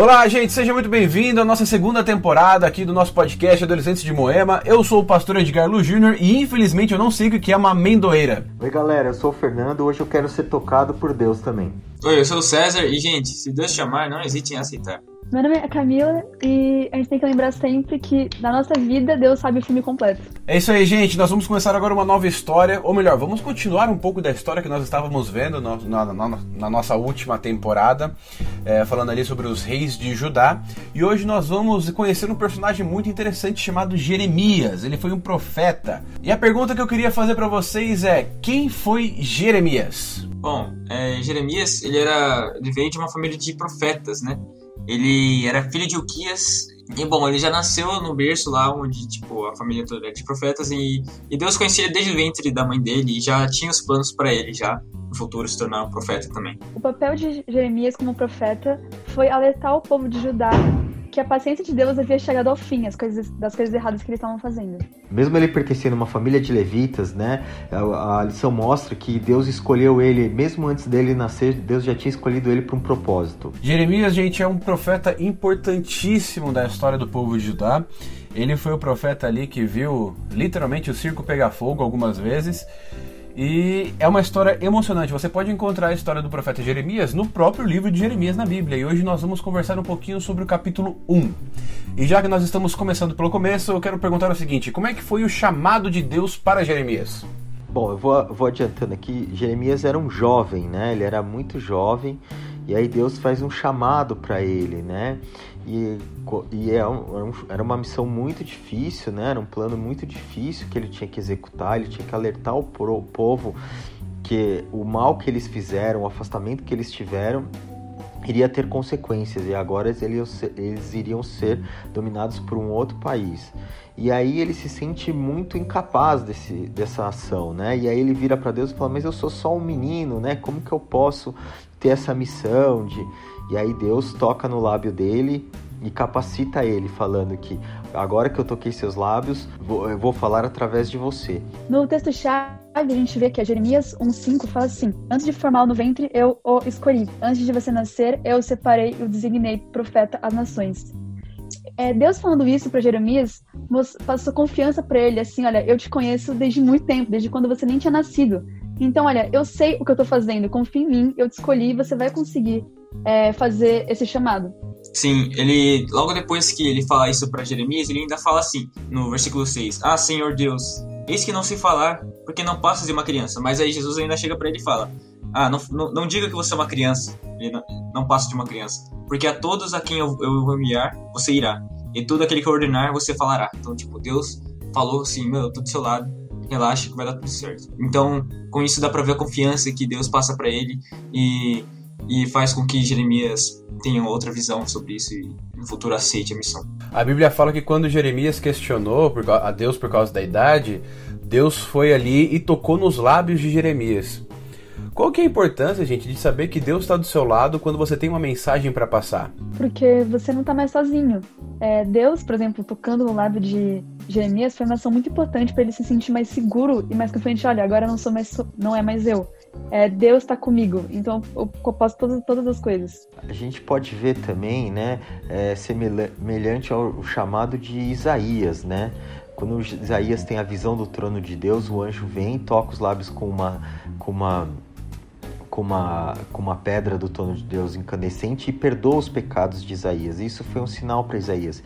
Olá, gente, seja muito bem-vindo à nossa segunda temporada aqui do nosso podcast Adolescentes de Moema. Eu sou o pastor Edgar Lu Júnior e infelizmente eu não sei o que é uma amendoeira. Oi, galera, eu sou o Fernando. Hoje eu quero ser tocado por Deus também. Oi, eu sou o César e, gente, se Deus chamar, não hesite em aceitar. Meu nome é Camila e a gente tem que lembrar sempre que na nossa vida Deus sabe o filme completo. É isso aí, gente. Nós vamos começar agora uma nova história, ou melhor, vamos continuar um pouco da história que nós estávamos vendo na, na, na, na nossa última temporada, é, falando ali sobre os reis de Judá. E hoje nós vamos conhecer um personagem muito interessante chamado Jeremias. Ele foi um profeta. E a pergunta que eu queria fazer para vocês é: quem foi Jeremias? Bom, é, Jeremias ele era, ele veio de uma família de profetas, né? Ele era filho de Uquias. E bom, ele já nasceu no berço lá onde, tipo, a família toda é de profetas e, e Deus conhecia desde o ventre da mãe dele e já tinha os planos para ele já no futuro se tornar um profeta também. O papel de Jeremias como profeta foi alertar o povo de Judá que a paciência de Deus havia chegado ao fim, as coisas, das coisas erradas que eles estavam fazendo. Mesmo ele pertencendo a uma família de levitas, né, a, a, lição mostra que Deus escolheu ele, mesmo antes dele nascer, Deus já tinha escolhido ele para um propósito. Jeremias, gente, é um profeta importantíssimo da história do povo de Judá. Ele foi o profeta ali que viu literalmente o circo pegar fogo algumas vezes e é uma história emocionante. Você pode encontrar a história do profeta Jeremias no próprio livro de Jeremias na Bíblia. E hoje nós vamos conversar um pouquinho sobre o capítulo 1. E já que nós estamos começando pelo começo, eu quero perguntar o seguinte: como é que foi o chamado de Deus para Jeremias? Bom, eu vou, vou adiantando aqui. Jeremias era um jovem, né? Ele era muito jovem. E aí Deus faz um chamado para ele, né? E, e é um, era uma missão muito difícil, né? Era um plano muito difícil que ele tinha que executar. Ele tinha que alertar o povo que o mal que eles fizeram, o afastamento que eles tiveram, iria ter consequências e agora eles, eles iriam ser dominados por um outro país. E aí ele se sente muito incapaz desse, dessa ação, né? E aí ele vira para Deus e fala: Mas eu sou só um menino, né? Como que eu posso ter essa missão de. E aí Deus toca no lábio dele e capacita ele, falando que agora que eu toquei seus lábios, eu vou falar através de você. No texto-chave, a gente vê que a Jeremias 1,5 fala assim: Antes de formá-lo no ventre, eu o escolhi. Antes de você nascer, eu o separei e o designei profeta às nações. É, Deus falando isso para Jeremias passou confiança para ele, assim: Olha, eu te conheço desde muito tempo, desde quando você nem tinha nascido. Então, olha, eu sei o que eu tô fazendo, confia em mim, eu te escolhi, você vai conseguir é, fazer esse chamado. Sim, ele logo depois que ele fala isso para Jeremias, ele ainda fala assim, no versículo 6: Ah, Senhor Deus, eis que não sei falar, porque não passas de uma criança. Mas aí Jesus ainda chega para ele e fala: Ah, não, não, não, diga que você é uma criança, ele não, não passa de uma criança, porque a todos a quem eu, eu vou enviar, você irá, e tudo aquele que eu ordenar, você falará. Então, tipo, Deus falou assim: Meu, eu tô do seu lado, relaxa que vai dar tudo certo. Então, com isso dá para ver a confiança que Deus passa para ele e, e faz com que Jeremias tenha outra visão sobre isso e no futuro aceite a missão. A Bíblia fala que quando Jeremias questionou a Deus por causa da idade, Deus foi ali e tocou nos lábios de Jeremias. Qual que é a importância, gente, de saber que Deus está do seu lado quando você tem uma mensagem para passar? Porque você não está mais sozinho. É, Deus, por exemplo, tocando no lábio de Jeremias foi uma ação muito importante para ele se sentir mais seguro e mais confiante. Olha, agora não sou mais, não é mais eu. É, Deus está comigo, então eu posso todas, todas as coisas. A gente pode ver também, né, é, semelhante ao chamado de Isaías, né? Quando Isaías tem a visão do trono de Deus, o anjo vem, toca os lábios com uma, com uma com uma, com uma pedra do trono de Deus incandescente e perdoa os pecados de Isaías. Isso foi um sinal para Isaías.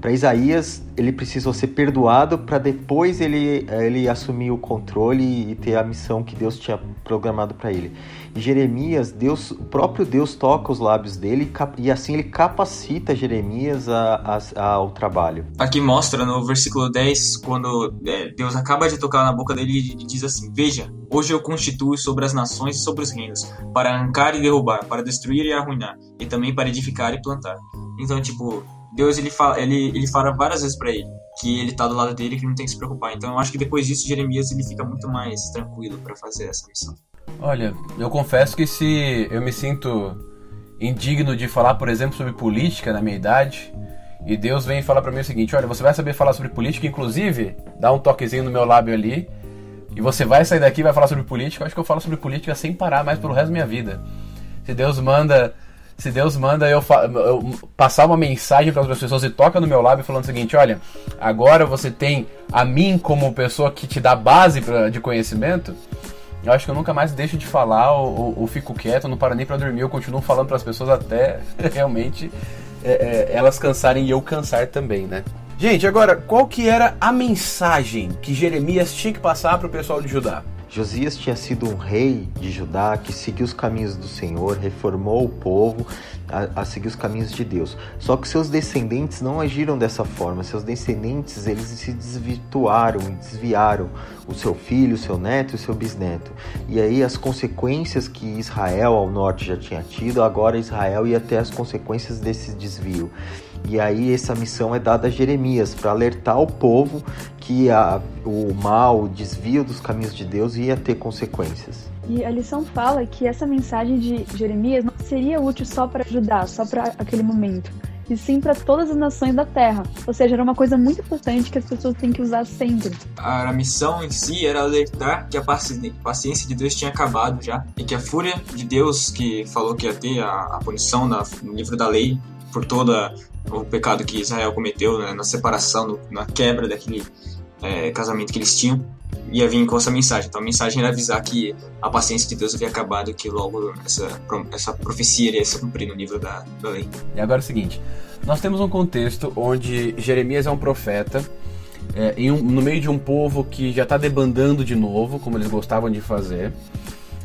Para Isaías, ele precisou ser perdoado para depois ele, ele assumir o controle e ter a missão que Deus tinha programado para ele. E Jeremias, Deus, o próprio Deus toca os lábios dele e assim ele capacita Jeremias a, a, ao trabalho. Aqui mostra no versículo 10, quando é, Deus acaba de tocar na boca dele e diz assim: Veja, hoje eu constituo sobre as nações e sobre os reinos, para arrancar e derrubar, para destruir e arruinar, e também para edificar e plantar. Então, tipo, Deus ele fala, ele, ele fala várias vezes para ele que ele tá do lado dele que não tem que se preocupar. Então eu acho que depois disso Jeremias ele fica muito mais tranquilo para fazer essa missão. Olha, eu confesso que se eu me sinto indigno de falar, por exemplo, sobre política na minha idade, e Deus vem falar para mim o seguinte: olha, você vai saber falar sobre política, inclusive, dá um toquezinho no meu lábio ali, e você vai sair daqui e vai falar sobre política. Eu acho que eu falo sobre política sem parar mais pelo resto da minha vida. Se Deus manda se Deus manda eu, eu passar uma mensagem para as pessoas e toca no meu lábio falando o seguinte: olha, agora você tem a mim como pessoa que te dá base pra, de conhecimento. Eu acho que eu nunca mais deixo de falar ou, ou fico quieto, não paro nem para dormir, eu continuo falando para as pessoas até realmente é, é, elas cansarem e eu cansar também, né? Gente, agora, qual que era a mensagem que Jeremias tinha que passar para o pessoal de Judá? Josias tinha sido um rei de Judá que seguiu os caminhos do Senhor, reformou o povo a, a, seguir os caminhos de Deus. Só que seus descendentes não agiram dessa forma. Seus descendentes eles se desvirtuaram e desviaram o seu filho, o seu neto e o seu bisneto. E aí as consequências que Israel ao norte já tinha tido, agora Israel ia ter as consequências desse desvio. E aí essa missão é dada a Jeremias para alertar o povo que a, o mal, o desvio dos caminhos de Deus ia ter consequências. E a lição fala que essa mensagem de Jeremias não seria útil só para ajudar, só para aquele momento, e sim para todas as nações da Terra. Ou seja, era uma coisa muito importante que as pessoas têm que usar sempre. A missão em si era alertar que a paciência de Deus tinha acabado já e que a fúria de Deus que falou que ia ter a, a punição no livro da lei por toda o pecado que Israel cometeu né, na separação, no, na quebra daquele é, casamento que eles tinham, ia vir com essa mensagem. Então a mensagem era avisar que a paciência de Deus havia acabado que logo essa, essa profecia iria se cumprir no livro da, da lei. E agora é o seguinte: nós temos um contexto onde Jeremias é um profeta. É, um, no meio de um povo que já está debandando de novo, como eles gostavam de fazer,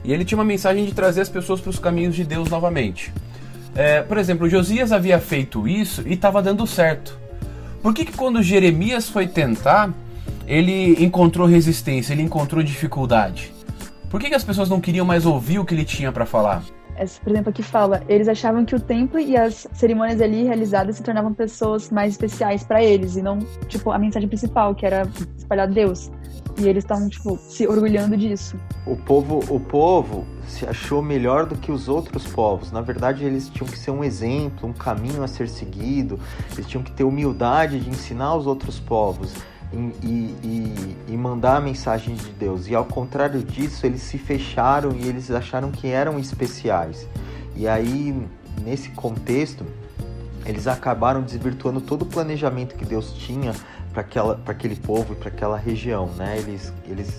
e ele tinha uma mensagem de trazer as pessoas para os caminhos de Deus novamente. É, por exemplo, Josias havia feito isso e estava dando certo. Por que, que quando Jeremias foi tentar, ele encontrou resistência, ele encontrou dificuldade? Por que, que as pessoas não queriam mais ouvir o que ele tinha para falar? Essa, por exemplo, aqui fala, eles achavam que o templo e as cerimônias ali realizadas se tornavam pessoas mais especiais para eles e não, tipo, a mensagem principal, que era espalhar Deus. E eles estavam, tipo, se orgulhando disso. O povo, o povo se achou melhor do que os outros povos. Na verdade, eles tinham que ser um exemplo, um caminho a ser seguido. Eles tinham que ter humildade de ensinar os outros povos. E, e, e, mandar a mensagem de Deus. E ao contrário disso, eles se fecharam e eles acharam que eram especiais. E aí, nesse contexto, eles acabaram desvirtuando todo o planejamento que Deus tinha para aquele povo e para aquela região, né? Eles, eles,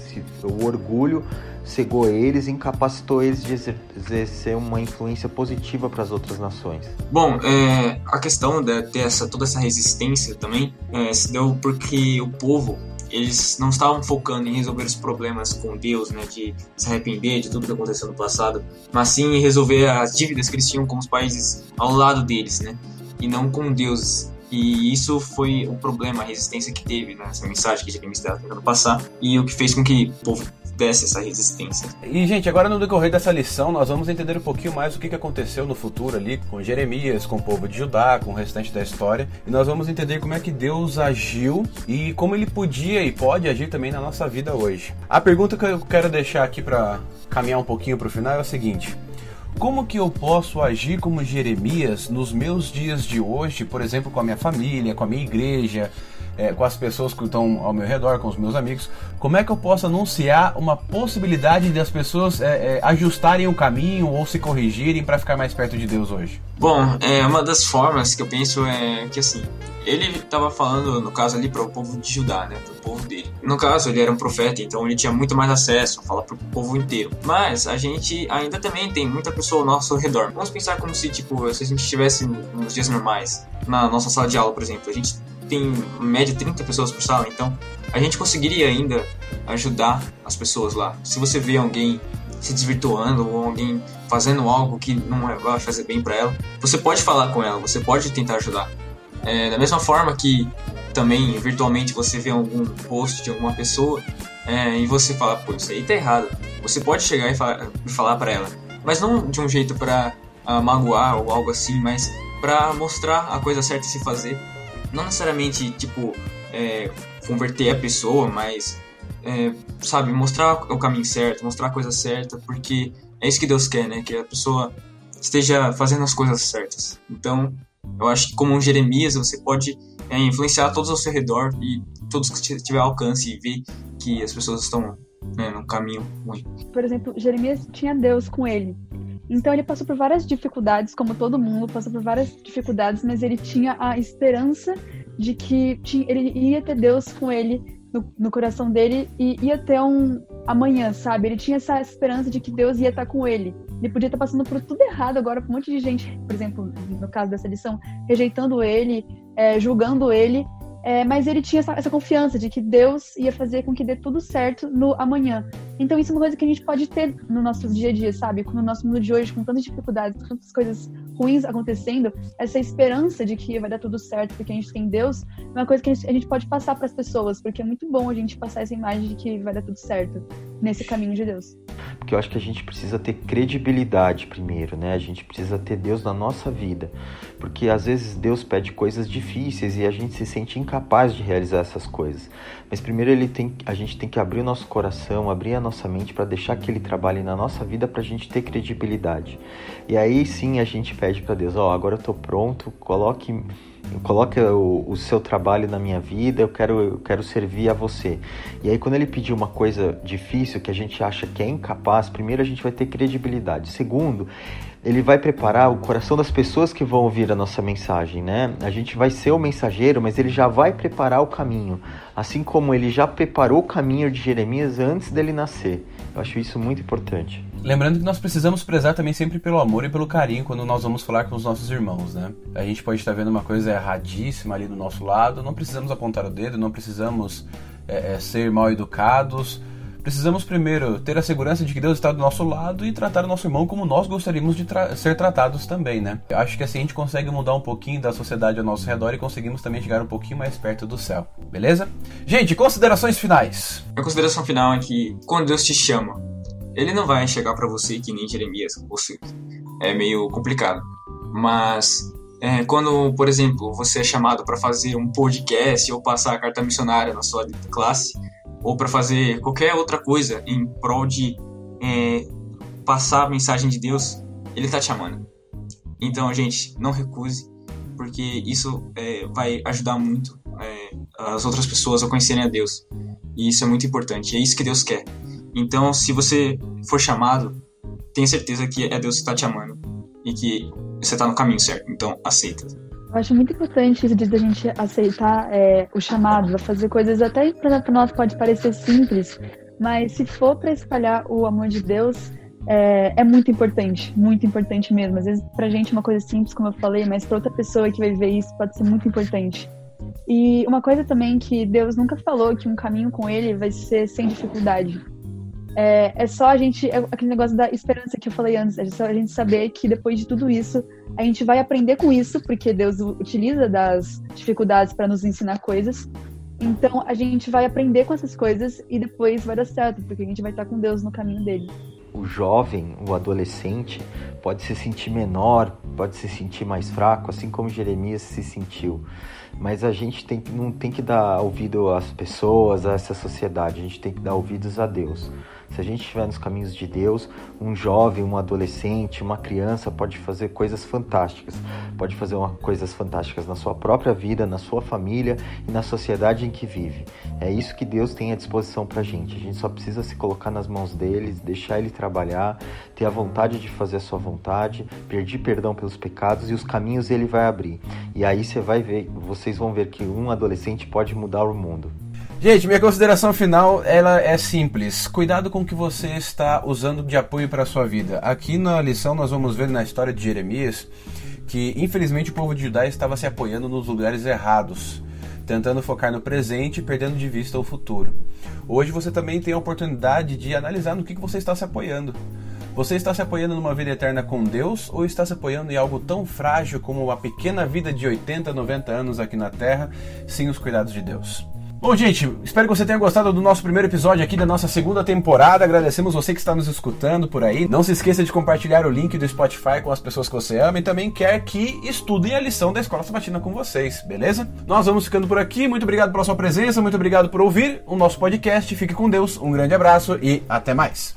o orgulho cegou eles, incapacitou eles de exercer uma influência positiva para as outras nações. Bom, é, a questão de ter essa, toda essa resistência também é, se deu porque o povo eles não estavam focando em resolver os problemas com Deus, né, de se arrepender de tudo que aconteceu no passado, mas sim em resolver as dívidas que eles tinham com os países ao lado deles, né, e não com Deus. E isso foi o problema, a resistência que teve nessa mensagem que Jeremias estava tentando passar e o que fez com que o povo desse essa resistência. E, gente, agora no decorrer dessa lição, nós vamos entender um pouquinho mais o que aconteceu no futuro ali com Jeremias, com o povo de Judá, com o restante da história. E nós vamos entender como é que Deus agiu e como ele podia e pode agir também na nossa vida hoje. A pergunta que eu quero deixar aqui para caminhar um pouquinho para o final é o seguinte: como que eu posso agir como Jeremias nos meus dias de hoje, por exemplo, com a minha família, com a minha igreja, é, com as pessoas que estão ao meu redor, com os meus amigos? Como é que eu posso anunciar uma possibilidade de as pessoas é, é, ajustarem o caminho ou se corrigirem para ficar mais perto de Deus hoje? Bom, é uma das formas que eu penso é que assim, ele estava falando, no caso ali, para o povo de Judá, né? Para o povo dele. No caso, ele era um profeta, então ele tinha muito mais acesso a falar para o povo inteiro. Mas a gente ainda também tem muita pessoa ao nosso redor. Vamos pensar como se, tipo, se a gente estivesse nos dias normais, na nossa sala de aula, por exemplo. A gente tem, em média, 30 pessoas por sala, então a gente conseguiria ainda ajudar as pessoas lá. Se você vê alguém se desvirtuando ou alguém fazendo algo que não vai fazer bem para ela, você pode falar com ela, você pode tentar ajudar. É, da mesma forma que também virtualmente você vê algum post de alguma pessoa é, e você fala, pô, isso aí tá errado. Você pode chegar e, e falar para ela, mas não de um jeito para ah, magoar ou algo assim, mas para mostrar a coisa certa a se fazer. Não necessariamente, tipo, é, converter a pessoa, mas, é, sabe, mostrar o caminho certo, mostrar a coisa certa, porque é isso que Deus quer, né? Que a pessoa esteja fazendo as coisas certas. Então, eu acho que como um Jeremias, você pode é, influenciar todos ao seu redor e todos que tiver alcance e ver que as pessoas estão né, no caminho ruim. Por exemplo, Jeremias tinha Deus com ele. Então ele passou por várias dificuldades, como todo mundo passou por várias dificuldades, mas ele tinha a esperança de que tinha, ele ia ter Deus com ele no, no, coração dele e ia ter um amanhã, sabe? Ele tinha essa esperança de que Deus ia estar com ele. Ele podia estar passando por tudo errado agora, por um monte de gente, por exemplo, no caso dessa lição, rejeitando ele, é, julgando ele, é, mas ele tinha essa, essa, confiança de que Deus ia fazer com que dê tudo certo no amanhã. Então isso é uma coisa que a gente pode ter no nosso dia a dia, sabe? No nosso mundo de hoje, com tantas dificuldades, tantas coisas ruins acontecendo, essa esperança de que vai dar tudo certo porque a gente tem Deus, é uma coisa que a gente, a gente pode passar para as pessoas, porque é muito bom a gente passar essa imagem de que vai dar tudo certo nesse caminho de Deus. Porque eu acho que a gente precisa ter credibilidade primeiro, né? A gente precisa ter Deus na nossa vida. Porque às vezes Deus pede coisas difíceis e a gente se sente incapaz de realizar essas coisas. Mas primeiro ele tem, a gente tem que abrir o nosso coração, abrir a nossa mente para deixar que ele trabalhe na nossa vida para a gente ter credibilidade. E aí sim a gente pede para Deus, ó, oh, agora eu tô pronto, coloque coloque o, o, seu trabalho na minha vida, eu quero, eu quero servir a você. E aí, quando ele pedir uma coisa difícil que a gente acha que é incapaz, primeiro a gente vai ter credibilidade. Segundo, ele vai preparar o coração das pessoas que vão ouvir a nossa mensagem, né? A gente vai ser o mensageiro, mas ele já vai preparar o caminho, assim como ele já preparou o caminho de Jeremias antes dele nascer. Eu acho isso muito importante. Lembrando que nós precisamos prezar também sempre pelo amor e pelo carinho quando nós vamos falar com os nossos irmãos, né? A gente pode estar vendo uma coisa erradíssima ali do nosso lado, não precisamos apontar o dedo, não precisamos é, é, ser mal educados. Precisamos primeiro ter a segurança de que Deus está do nosso lado e tratar o nosso irmão como nós gostaríamos de tra ser tratados também, né? Eu acho que assim a gente consegue mudar um pouquinho da sociedade ao nosso redor e conseguimos também chegar um pouquinho mais perto do céu, beleza? Gente, considerações finais. A consideração final é que quando Deus te chama, ele não vai chegar para você que nem Jeremias, você é meio complicado. Mas é, quando, por exemplo, você é chamado para fazer um podcast ou passar a carta missionária na sua classe, ou para fazer qualquer outra coisa em prol de é, passar a mensagem de Deus, ele está te chamando. Então, gente, não recuse, porque isso é, vai ajudar muito é, as outras pessoas a conhecerem a Deus. E isso é muito importante, é isso que Deus quer. Então, se você for chamado, tenha certeza que é Deus que está te amando e que você está no caminho certo. Então, aceita. Eu acho muito importante isso de a gente aceitar é, o chamado, a fazer coisas até para nós pode parecer simples, mas se for para espalhar o amor de Deus, é, é, muito importante, muito importante mesmo. Às vezes pra gente é uma coisa simples, como eu falei, mas para outra pessoa que vai ver isso pode ser muito importante. E uma coisa também que Deus nunca falou que um caminho com Ele vai ser sem dificuldade. É, é só a gente. É aquele negócio da esperança que eu falei antes. É só a gente saber que depois de tudo isso, a gente vai aprender com isso, porque Deus utiliza das dificuldades para nos ensinar coisas. Então a gente vai aprender com essas coisas e depois vai dar certo, porque a gente vai estar com Deus no caminho dele. O jovem, o adolescente, pode se sentir menor, pode se sentir mais fraco, assim como Jeremias se sentiu mas a gente tem, não tem que dar ouvido às pessoas, a essa sociedade, a gente tem que dar ouvidos a Deus. Se a gente estiver nos caminhos de Deus, um jovem, um adolescente, uma criança pode fazer coisas fantásticas. Pode fazer uma, coisas fantásticas na sua própria vida, na sua família e na sociedade em que vive. É isso que Deus tem à disposição para a gente. A gente só precisa se colocar nas mãos dele, deixar ele trabalhar, ter a vontade de fazer a sua vontade, pedir perdão pelos pecados e os caminhos ele vai abrir. E aí você vai ver, vocês vão ver que um adolescente pode mudar o mundo. Gente, minha consideração final ela é simples. Cuidado com o que você está usando de apoio para a sua vida. Aqui na lição nós vamos ver na história de Jeremias que infelizmente o povo de Judá estava se apoiando nos lugares errados, tentando focar no presente e perdendo de vista o futuro. Hoje você também tem a oportunidade de analisar no que você está se apoiando. Você está se apoiando numa vida eterna com Deus ou está se apoiando em algo tão frágil como uma pequena vida de 80, 90 anos aqui na Terra, sem os cuidados de Deus? Bom, gente, espero que você tenha gostado do nosso primeiro episódio aqui da nossa segunda temporada. Agradecemos você que está nos escutando por aí. Não se esqueça de compartilhar o link do Spotify com as pessoas que você ama e também quer que estudem a lição da Escola Sabatina com vocês, beleza? Nós vamos ficando por aqui. Muito obrigado pela sua presença, muito obrigado por ouvir o nosso podcast. Fique com Deus, um grande abraço e até mais.